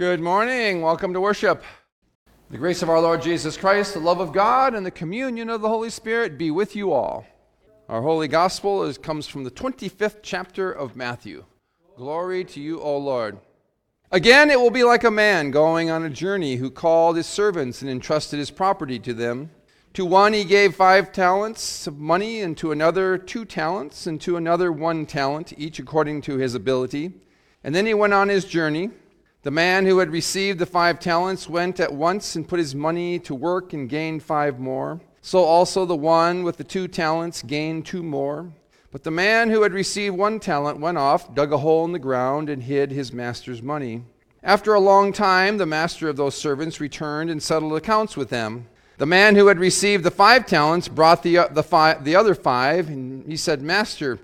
Good morning. Welcome to worship. The grace of our Lord Jesus Christ, the love of God, and the communion of the Holy Spirit be with you all. Our holy gospel is, comes from the 25th chapter of Matthew. Glory to you, O Lord. Again, it will be like a man going on a journey who called his servants and entrusted his property to them. To one he gave five talents of money, and to another two talents, and to another one talent, each according to his ability. And then he went on his journey. The man who had received the five talents went at once and put his money to work and gained five more. So also the one with the two talents gained two more. But the man who had received one talent went off, dug a hole in the ground, and hid his master's money. After a long time, the master of those servants returned and settled accounts with them. The man who had received the five talents brought the, uh, the, five, the other five, and he said, Master,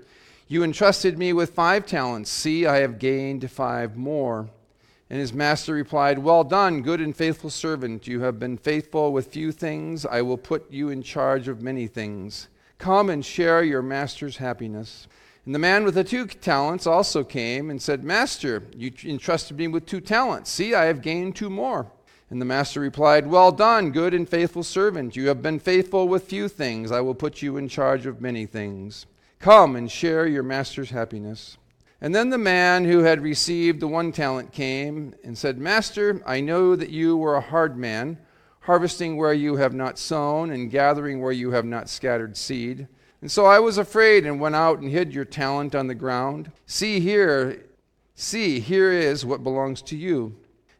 you entrusted me with five talents. See, I have gained five more. And his master replied, Well done, good and faithful servant. You have been faithful with few things. I will put you in charge of many things. Come and share your master's happiness. And the man with the two talents also came and said, Master, you entrusted me with two talents. See, I have gained two more. And the master replied, Well done, good and faithful servant. You have been faithful with few things. I will put you in charge of many things. Come and share your master's happiness. And then the man who had received the one talent came and said, Master, I know that you were a hard man, harvesting where you have not sown, and gathering where you have not scattered seed. And so I was afraid and went out and hid your talent on the ground. See here, see, here is what belongs to you.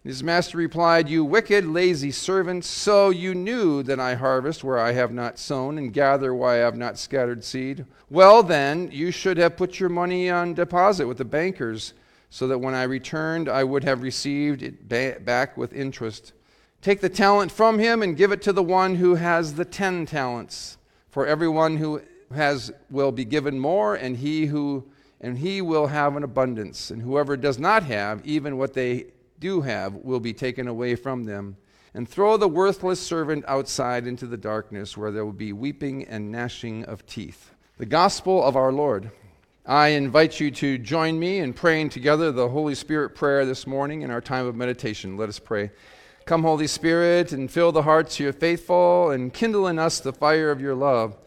His master replied, You wicked, lazy servant, so you knew that I harvest where I have not sown and gather where I have not scattered seed. Well, then, you should have put your money on deposit with the bankers, so that when I returned, I would have received it ba- back with interest. Take the talent from him and give it to the one who has the ten talents. For everyone who has will be given more, and he who and he will have an abundance. And whoever does not have, even what they do have will be taken away from them. And throw the worthless servant outside into the darkness, where there will be weeping and gnashing of teeth. The Gospel of our Lord. I invite you to join me in praying together the Holy Spirit prayer this morning in our time of meditation. Let us pray. Come, Holy Spirit, and fill the hearts of your faithful, and kindle in us the fire of your love.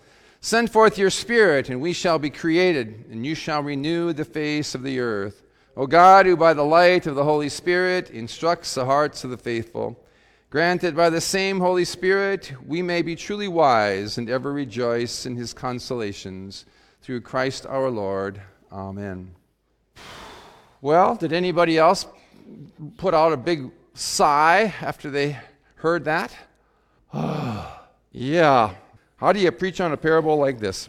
Send forth your Spirit, and we shall be created, and you shall renew the face of the earth. O God, who by the light of the Holy Spirit instructs the hearts of the faithful, grant that by the same Holy Spirit we may be truly wise and ever rejoice in his consolations. Through Christ our Lord. Amen. Well, did anybody else put out a big sigh after they heard that? yeah. How do you preach on a parable like this?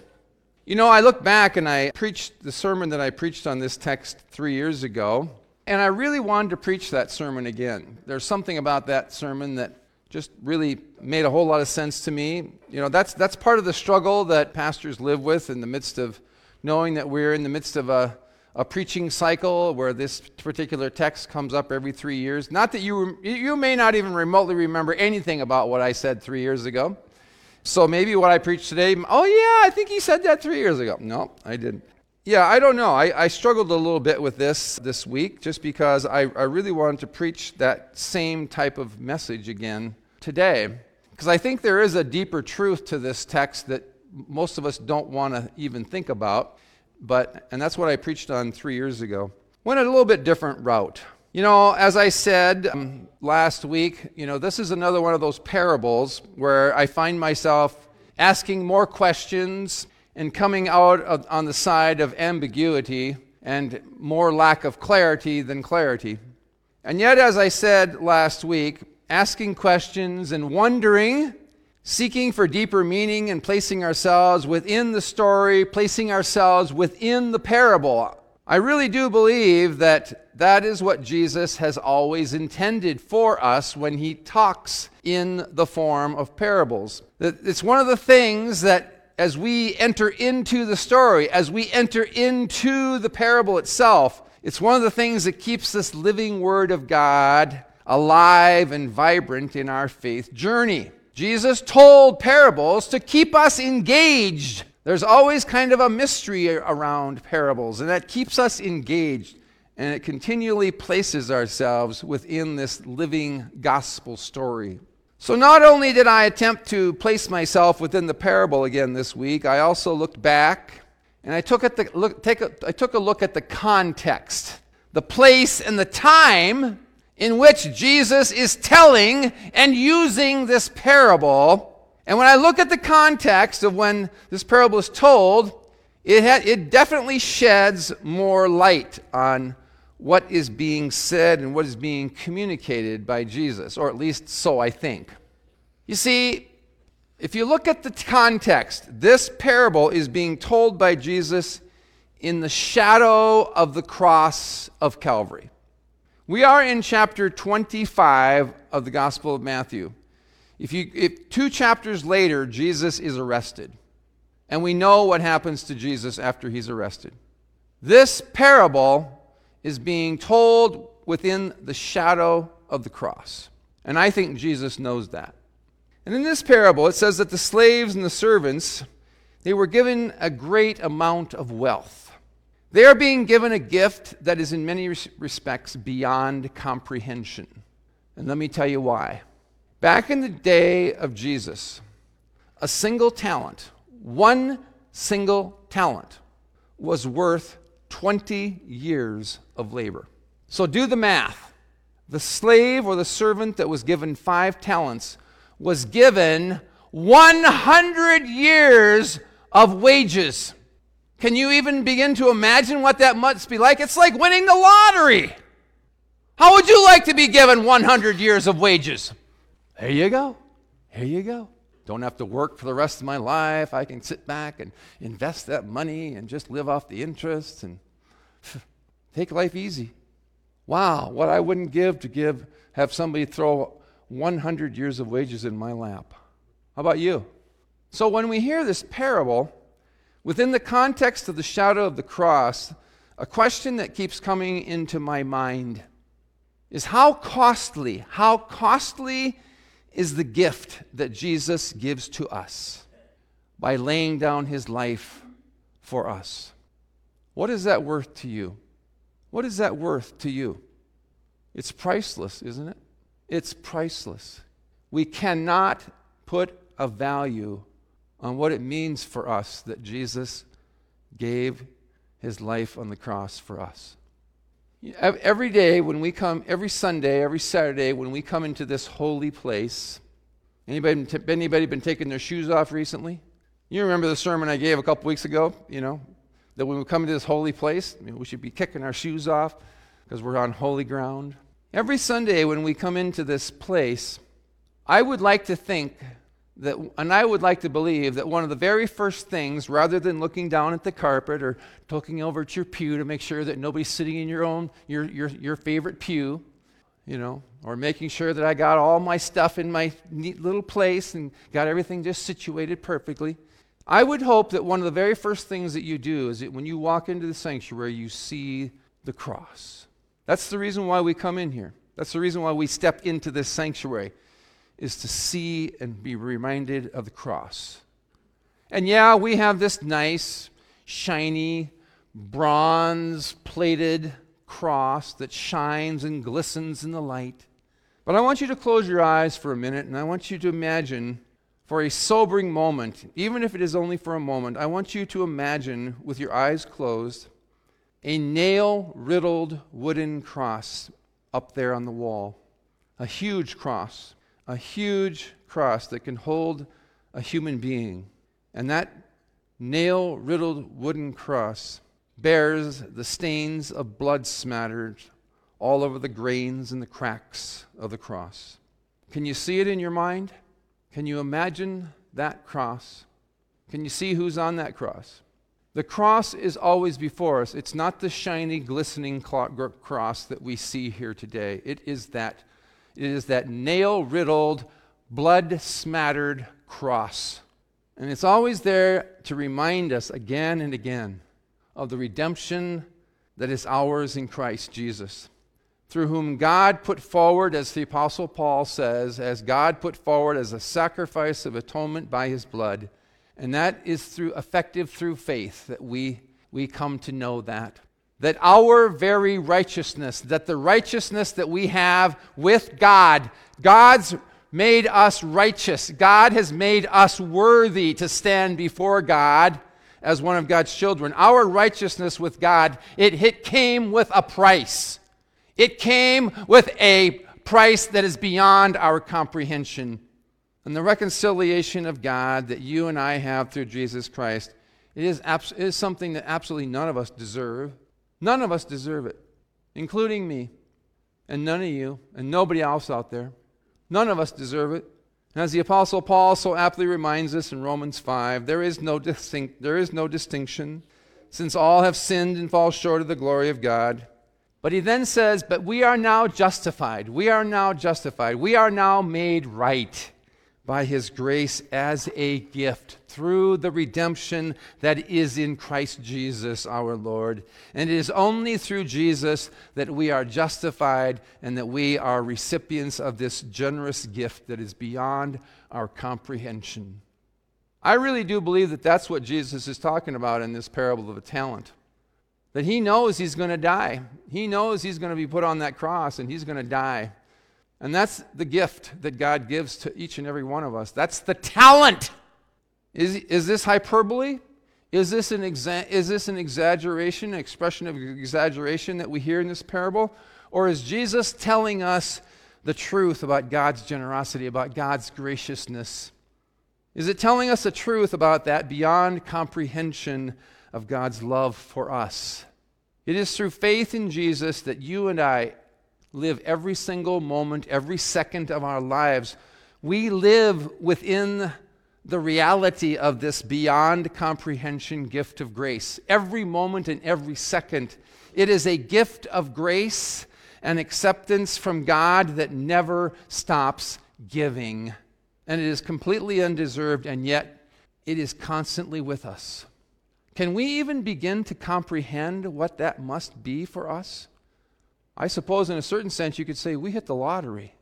You know, I look back and I preached the sermon that I preached on this text three years ago, and I really wanted to preach that sermon again. There's something about that sermon that just really made a whole lot of sense to me. You know, that's, that's part of the struggle that pastors live with in the midst of knowing that we're in the midst of a, a preaching cycle where this particular text comes up every three years. Not that you, you may not even remotely remember anything about what I said three years ago. So maybe what I preached today, oh yeah, I think he said that three years ago. No, I didn't. Yeah, I don't know. I, I struggled a little bit with this this week just because I, I really wanted to preach that same type of message again today. Because I think there is a deeper truth to this text that most of us don't want to even think about. But, and that's what I preached on three years ago. Went a little bit different route. You know, as I said um, last week, you know, this is another one of those parables where I find myself asking more questions and coming out of, on the side of ambiguity and more lack of clarity than clarity. And yet, as I said last week, asking questions and wondering, seeking for deeper meaning and placing ourselves within the story, placing ourselves within the parable. I really do believe that that is what Jesus has always intended for us when he talks in the form of parables. It's one of the things that as we enter into the story, as we enter into the parable itself, it's one of the things that keeps this living word of God alive and vibrant in our faith journey. Jesus told parables to keep us engaged. There's always kind of a mystery around parables, and that keeps us engaged. And it continually places ourselves within this living gospel story. So, not only did I attempt to place myself within the parable again this week, I also looked back and I took, the, look, a, I took a look at the context, the place and the time in which Jesus is telling and using this parable. And when I look at the context of when this parable is told, it, ha- it definitely sheds more light on what is being said and what is being communicated by Jesus, or at least so I think. You see, if you look at the context, this parable is being told by Jesus in the shadow of the cross of Calvary. We are in chapter 25 of the Gospel of Matthew. If you, if two chapters later, Jesus is arrested. And we know what happens to Jesus after he's arrested. This parable is being told within the shadow of the cross. And I think Jesus knows that. And in this parable, it says that the slaves and the servants, they were given a great amount of wealth. They are being given a gift that is in many respects beyond comprehension. And let me tell you why. Back in the day of Jesus, a single talent, one single talent, was worth 20 years of labor. So do the math. The slave or the servant that was given five talents was given 100 years of wages. Can you even begin to imagine what that must be like? It's like winning the lottery. How would you like to be given 100 years of wages? Here you go. Here you go. Don't have to work for the rest of my life. I can sit back and invest that money and just live off the interest and take life easy. Wow, what I wouldn't give to give have somebody throw 100 years of wages in my lap. How about you? So when we hear this parable, within the context of the shadow of the cross, a question that keeps coming into my mind is how costly, how costly is the gift that Jesus gives to us by laying down his life for us? What is that worth to you? What is that worth to you? It's priceless, isn't it? It's priceless. We cannot put a value on what it means for us that Jesus gave his life on the cross for us. Every day when we come, every Sunday, every Saturday, when we come into this holy place, anybody, anybody been taking their shoes off recently? You remember the sermon I gave a couple weeks ago, you know, that when we come into this holy place, we should be kicking our shoes off because we're on holy ground. Every Sunday when we come into this place, I would like to think that, and I would like to believe that one of the very first things, rather than looking down at the carpet or looking over at your pew to make sure that nobody's sitting in your own, your, your, your favorite pew, you know, or making sure that I got all my stuff in my neat little place and got everything just situated perfectly. I would hope that one of the very first things that you do is that when you walk into the sanctuary, you see the cross. That's the reason why we come in here. That's the reason why we step into this sanctuary, is to see and be reminded of the cross. And yeah, we have this nice, shiny, bronze plated cross that shines and glistens in the light. But I want you to close your eyes for a minute and I want you to imagine for a sobering moment, even if it is only for a moment, I want you to imagine with your eyes closed a nail riddled wooden cross up there on the wall. A huge cross, a huge cross that can hold a human being. And that nail riddled wooden cross bears the stains of blood smattered all over the grains and the cracks of the cross. Can you see it in your mind? Can you imagine that cross? Can you see who's on that cross? The cross is always before us. It's not the shiny, glistening cross that we see here today. It is that, is that nail riddled, blood smattered cross. And it's always there to remind us again and again of the redemption that is ours in Christ Jesus, through whom God put forward, as the Apostle Paul says, as God put forward as a sacrifice of atonement by his blood and that is through effective through faith that we, we come to know that. That our very righteousness, that the righteousness that we have with God, God's made us righteous. God has made us worthy to stand before God as one of God's children. Our righteousness with God, it, it came with a price. It came with a price that is beyond our comprehension. And the reconciliation of God that you and I have through Jesus Christ, it is, abs- it is something that absolutely none of us deserve. None of us deserve it, including me, and none of you, and nobody else out there. None of us deserve it. And as the Apostle Paul so aptly reminds us in Romans 5, there is no, distinct, there is no distinction, since all have sinned and fall short of the glory of God. But he then says, But we are now justified. We are now justified. We are now made right by his grace as a gift through the redemption that is in Christ Jesus our Lord. And it is only through Jesus that we are justified and that we are recipients of this generous gift that is beyond our comprehension. I really do believe that that's what Jesus is talking about in this parable of the talent. That he knows he's going to die. He knows he's going to be put on that cross and he's going to die. And that's the gift that God gives to each and every one of us. That's the talent. Is, is this hyperbole? Is this, an exa- is this an exaggeration, an expression of exaggeration that we hear in this parable? Or is Jesus telling us the truth about God's generosity, about God's graciousness? Is it telling us the truth about that beyond comprehension of God's love for us? It is through faith in Jesus that you and I live every single moment, every second of our lives. We live within the reality of this beyond comprehension gift of grace. Every moment and every second, it is a gift of grace and acceptance from God that never stops giving. And it is completely undeserved, and yet it is constantly with us. Can we even begin to comprehend what that must be for us? I suppose, in a certain sense, you could say we hit the lottery.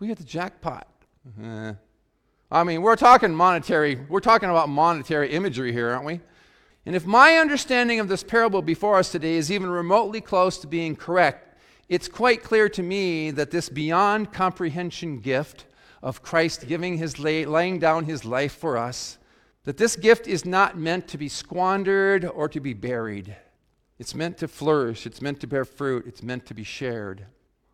We hit the jackpot. Uh, I mean, we're talking monetary, we're talking about monetary imagery here, aren't we? And if my understanding of this parable before us today is even remotely close to being correct, it's quite clear to me that this beyond comprehension gift of Christ giving his lay, laying down his life for us, that this gift is not meant to be squandered or to be buried. It's meant to flourish, it's meant to bear fruit, it's meant to be shared.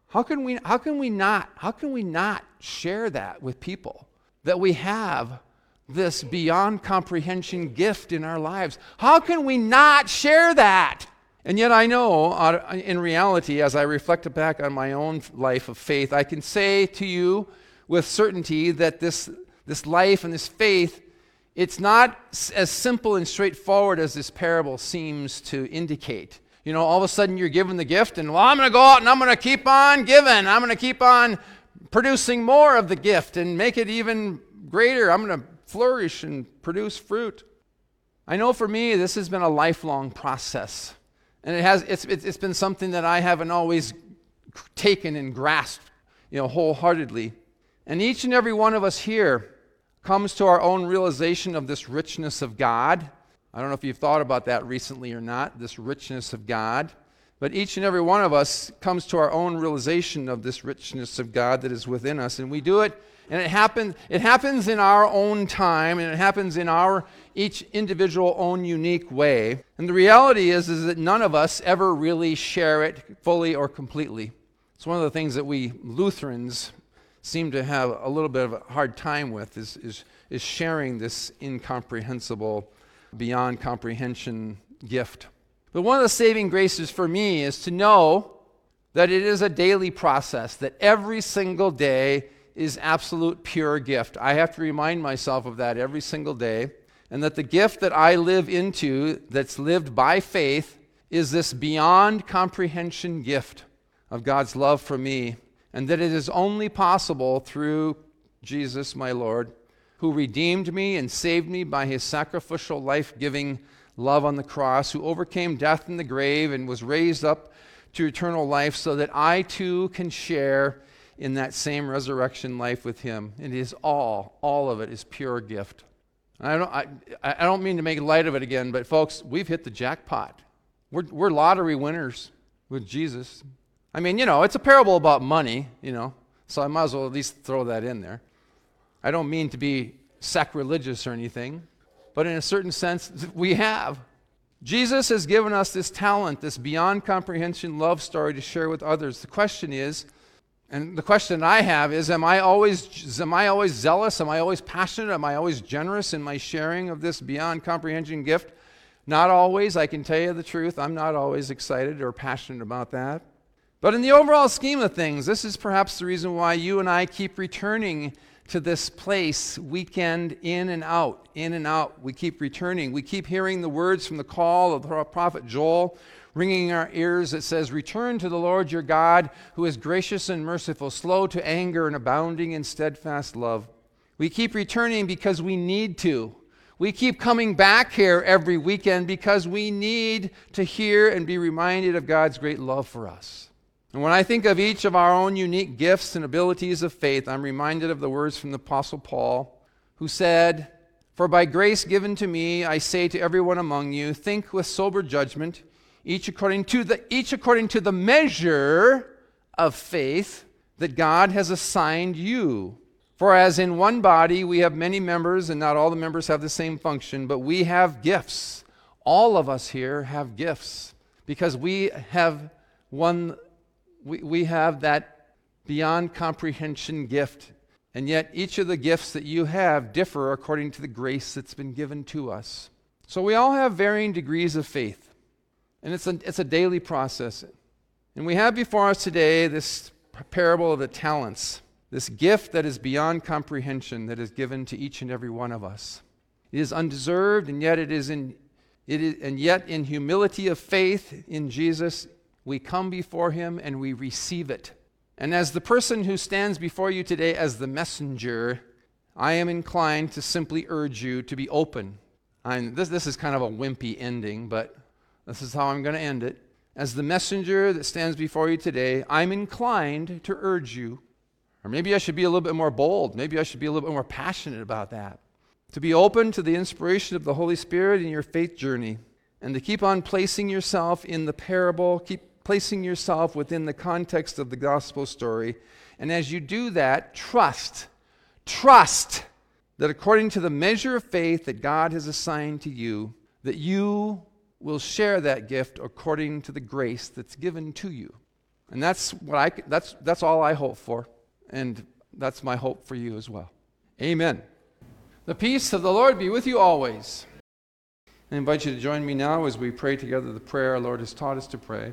How can we how can we not how can we not share that with people that we have this beyond comprehension gift in our lives? How can we not share that? And yet, I know in reality, as I reflect back on my own life of faith, I can say to you with certainty that this, this life and this faith it's not as simple and straightforward as this parable seems to indicate. You know, all of a sudden you're given the gift, and well, I'm going to go out and I'm going to keep on giving. I'm going to keep on producing more of the gift and make it even greater. I'm going to flourish and produce fruit. I know for me, this has been a lifelong process. And it has, it's, it's been something that I haven't always taken and grasped, you know, wholeheartedly. And each and every one of us here, comes to our own realization of this richness of God. I don't know if you've thought about that recently or not, this richness of God. But each and every one of us comes to our own realization of this richness of God that is within us. And we do it, and it happens, it happens in our own time, and it happens in our each individual own unique way. And the reality is, is that none of us ever really share it fully or completely. It's one of the things that we Lutherans seem to have a little bit of a hard time with is, is, is sharing this incomprehensible, beyond comprehension gift. But one of the saving graces for me is to know that it is a daily process, that every single day is absolute pure gift. I have to remind myself of that every single day. And that the gift that I live into, that's lived by faith, is this beyond comprehension gift of God's love for me and that it is only possible through Jesus, my Lord, who redeemed me and saved me by his sacrificial, life giving love on the cross, who overcame death in the grave and was raised up to eternal life, so that I too can share in that same resurrection life with him. And it is all, all of it is pure gift. I don't, I, I don't mean to make light of it again, but folks, we've hit the jackpot. We're, we're lottery winners with Jesus. I mean, you know, it's a parable about money, you know, so I might as well at least throw that in there. I don't mean to be sacrilegious or anything, but in a certain sense, we have. Jesus has given us this talent, this beyond comprehension love story to share with others. The question is, and the question I have is am I always am I always zealous? Am I always passionate? Am I always generous in my sharing of this beyond comprehension gift? Not always, I can tell you the truth. I'm not always excited or passionate about that. But in the overall scheme of things, this is perhaps the reason why you and I keep returning to this place weekend in and out, in and out. We keep returning. We keep hearing the words from the call of the prophet Joel ringing in our ears that says, Return to the Lord your God, who is gracious and merciful, slow to anger and abounding in steadfast love. We keep returning because we need to. We keep coming back here every weekend because we need to hear and be reminded of God's great love for us. And when I think of each of our own unique gifts and abilities of faith, I'm reminded of the words from the Apostle Paul, who said, For by grace given to me, I say to everyone among you, think with sober judgment, each according to the, each according to the measure of faith that God has assigned you. For as in one body we have many members, and not all the members have the same function, but we have gifts. All of us here have gifts because we have one we, we have that beyond comprehension gift. And yet, each of the gifts that you have differ according to the grace that's been given to us. So, we all have varying degrees of faith. And it's a, it's a daily process. And we have before us today this parable of the talents, this gift that is beyond comprehension that is given to each and every one of us. It is undeserved, and yet it is in it is, and yet in humility of faith in Jesus, we come before him and we receive it. And as the person who stands before you today as the messenger, I am inclined to simply urge you to be open. I'm, this, this is kind of a wimpy ending, but this is how I'm going to end it. As the messenger that stands before you today, I'm inclined to urge you, or maybe I should be a little bit more bold, maybe I should be a little bit more passionate about that, to be open to the inspiration of the Holy Spirit in your faith journey, and to keep on placing yourself in the parable, keep placing yourself within the context of the gospel story. And as you do that, trust, trust that according to the measure of faith that God has assigned to you, that you will share that gift according to the grace that's given to you. And that's what I that's that's all I hope for and that's my hope for you as well. Amen. The peace of the Lord be with you always. I invite you to join me now as we pray together the prayer our Lord has taught us to pray.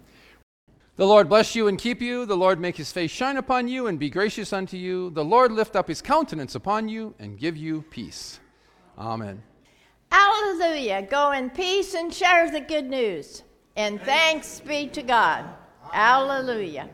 The Lord bless you and keep you. The Lord make his face shine upon you and be gracious unto you. The Lord lift up his countenance upon you and give you peace. Amen. Hallelujah. Go in peace and share the good news. And thanks be to God. Hallelujah.